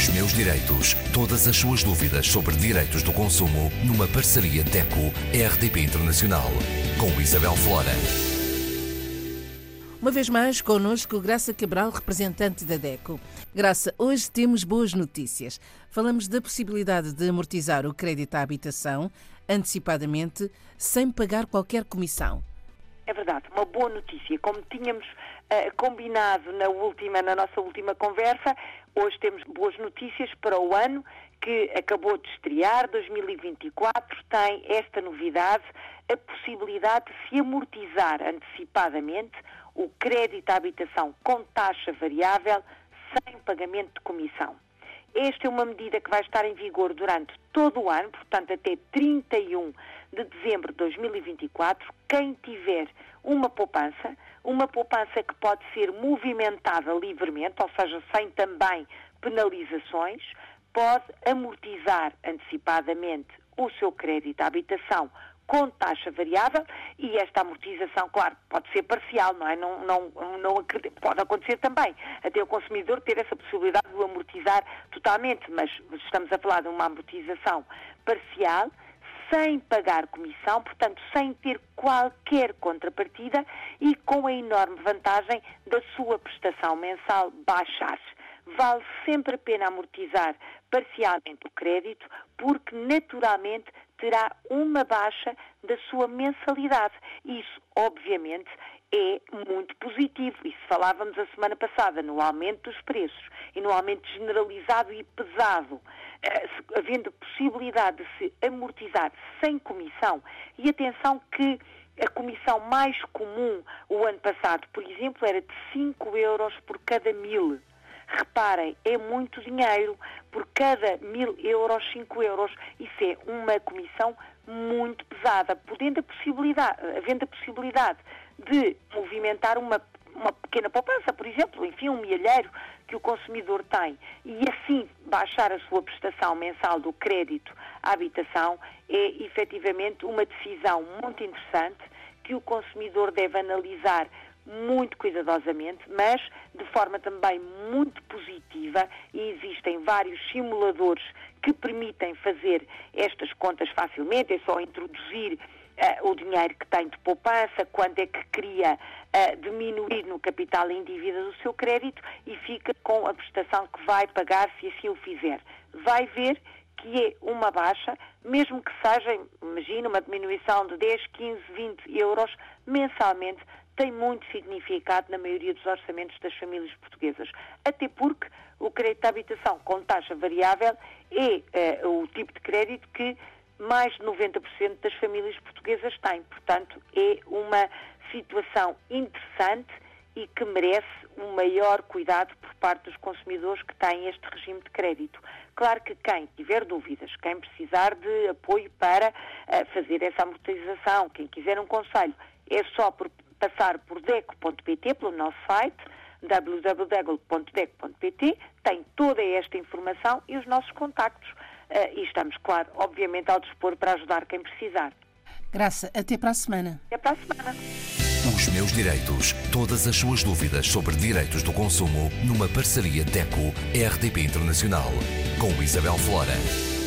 Os meus direitos. Todas as suas dúvidas sobre direitos do consumo numa parceria DECO-RDP Internacional. Com Isabel Flora. Uma vez mais, connosco Graça Cabral, representante da DECO. Graça, hoje temos boas notícias. Falamos da possibilidade de amortizar o crédito à habitação antecipadamente, sem pagar qualquer comissão. É verdade, uma boa notícia. Como tínhamos uh, combinado na, última, na nossa última conversa, hoje temos boas notícias para o ano que acabou de estrear, 2024, tem esta novidade, a possibilidade de se amortizar antecipadamente o crédito à habitação com taxa variável sem pagamento de comissão. Esta é uma medida que vai estar em vigor durante todo o ano, portanto até 31 de dezembro de 2024. Quem tiver uma poupança, uma poupança que pode ser movimentada livremente, ou seja, sem também penalizações, pode amortizar antecipadamente o seu crédito à habitação com taxa variável e esta amortização, claro, pode ser parcial, não é? Não, não, não acredito, pode acontecer também, até o consumidor ter essa possibilidade de amortizar totalmente, mas estamos a falar de uma amortização parcial, sem pagar comissão, portanto, sem ter qualquer contrapartida e com a enorme vantagem da sua prestação mensal baixar. Vale sempre a pena amortizar parcialmente o crédito, porque naturalmente terá uma baixa da sua mensalidade. Isso, obviamente, é muito positivo. Isso falávamos a semana passada no aumento dos preços e no aumento generalizado e pesado, eh, havendo possibilidade de se amortizar sem comissão. E atenção que a comissão mais comum o ano passado, por exemplo, era de 5 euros por cada mil. Reparem, é muito dinheiro. Por cada mil euros, 5 euros. Isso é uma comissão muito pesada, podendo a possibilidade, havendo a possibilidade de movimentar uma, uma pequena poupança, por exemplo, enfim, um milheiro que o consumidor tem e assim baixar a sua prestação mensal do crédito à habitação é efetivamente uma decisão muito interessante que o consumidor deve analisar muito cuidadosamente, mas de forma também muito positiva e existem vários simuladores que permitem fazer estas contas facilmente, é só introduzir uh, o dinheiro que tem de poupança, quando é que queria uh, diminuir no capital em dívida do seu crédito e fica com a prestação que vai pagar se assim o fizer. Vai ver que é uma baixa, mesmo que seja, imagina, uma diminuição de 10, 15, 20 euros mensalmente, tem muito significado na maioria dos orçamentos das famílias portuguesas. Até porque o crédito de habitação com taxa variável é, é o tipo de crédito que mais de 90% das famílias portuguesas têm. Portanto, é uma situação interessante e que merece um maior cuidado por parte dos consumidores que têm este regime de crédito. Claro que quem tiver dúvidas, quem precisar de apoio para uh, fazer essa amortização, quem quiser um conselho, é só por passar por deco.pt, pelo nosso site, www.deco.pt, tem toda esta informação e os nossos contactos. Uh, e estamos, claro, obviamente, ao dispor para ajudar quem precisar. Graça, até para a semana. Até para a semana. Os meus direitos. Todas as suas dúvidas sobre direitos do consumo numa parceria DECO-RDP Internacional. Com Isabel Flora.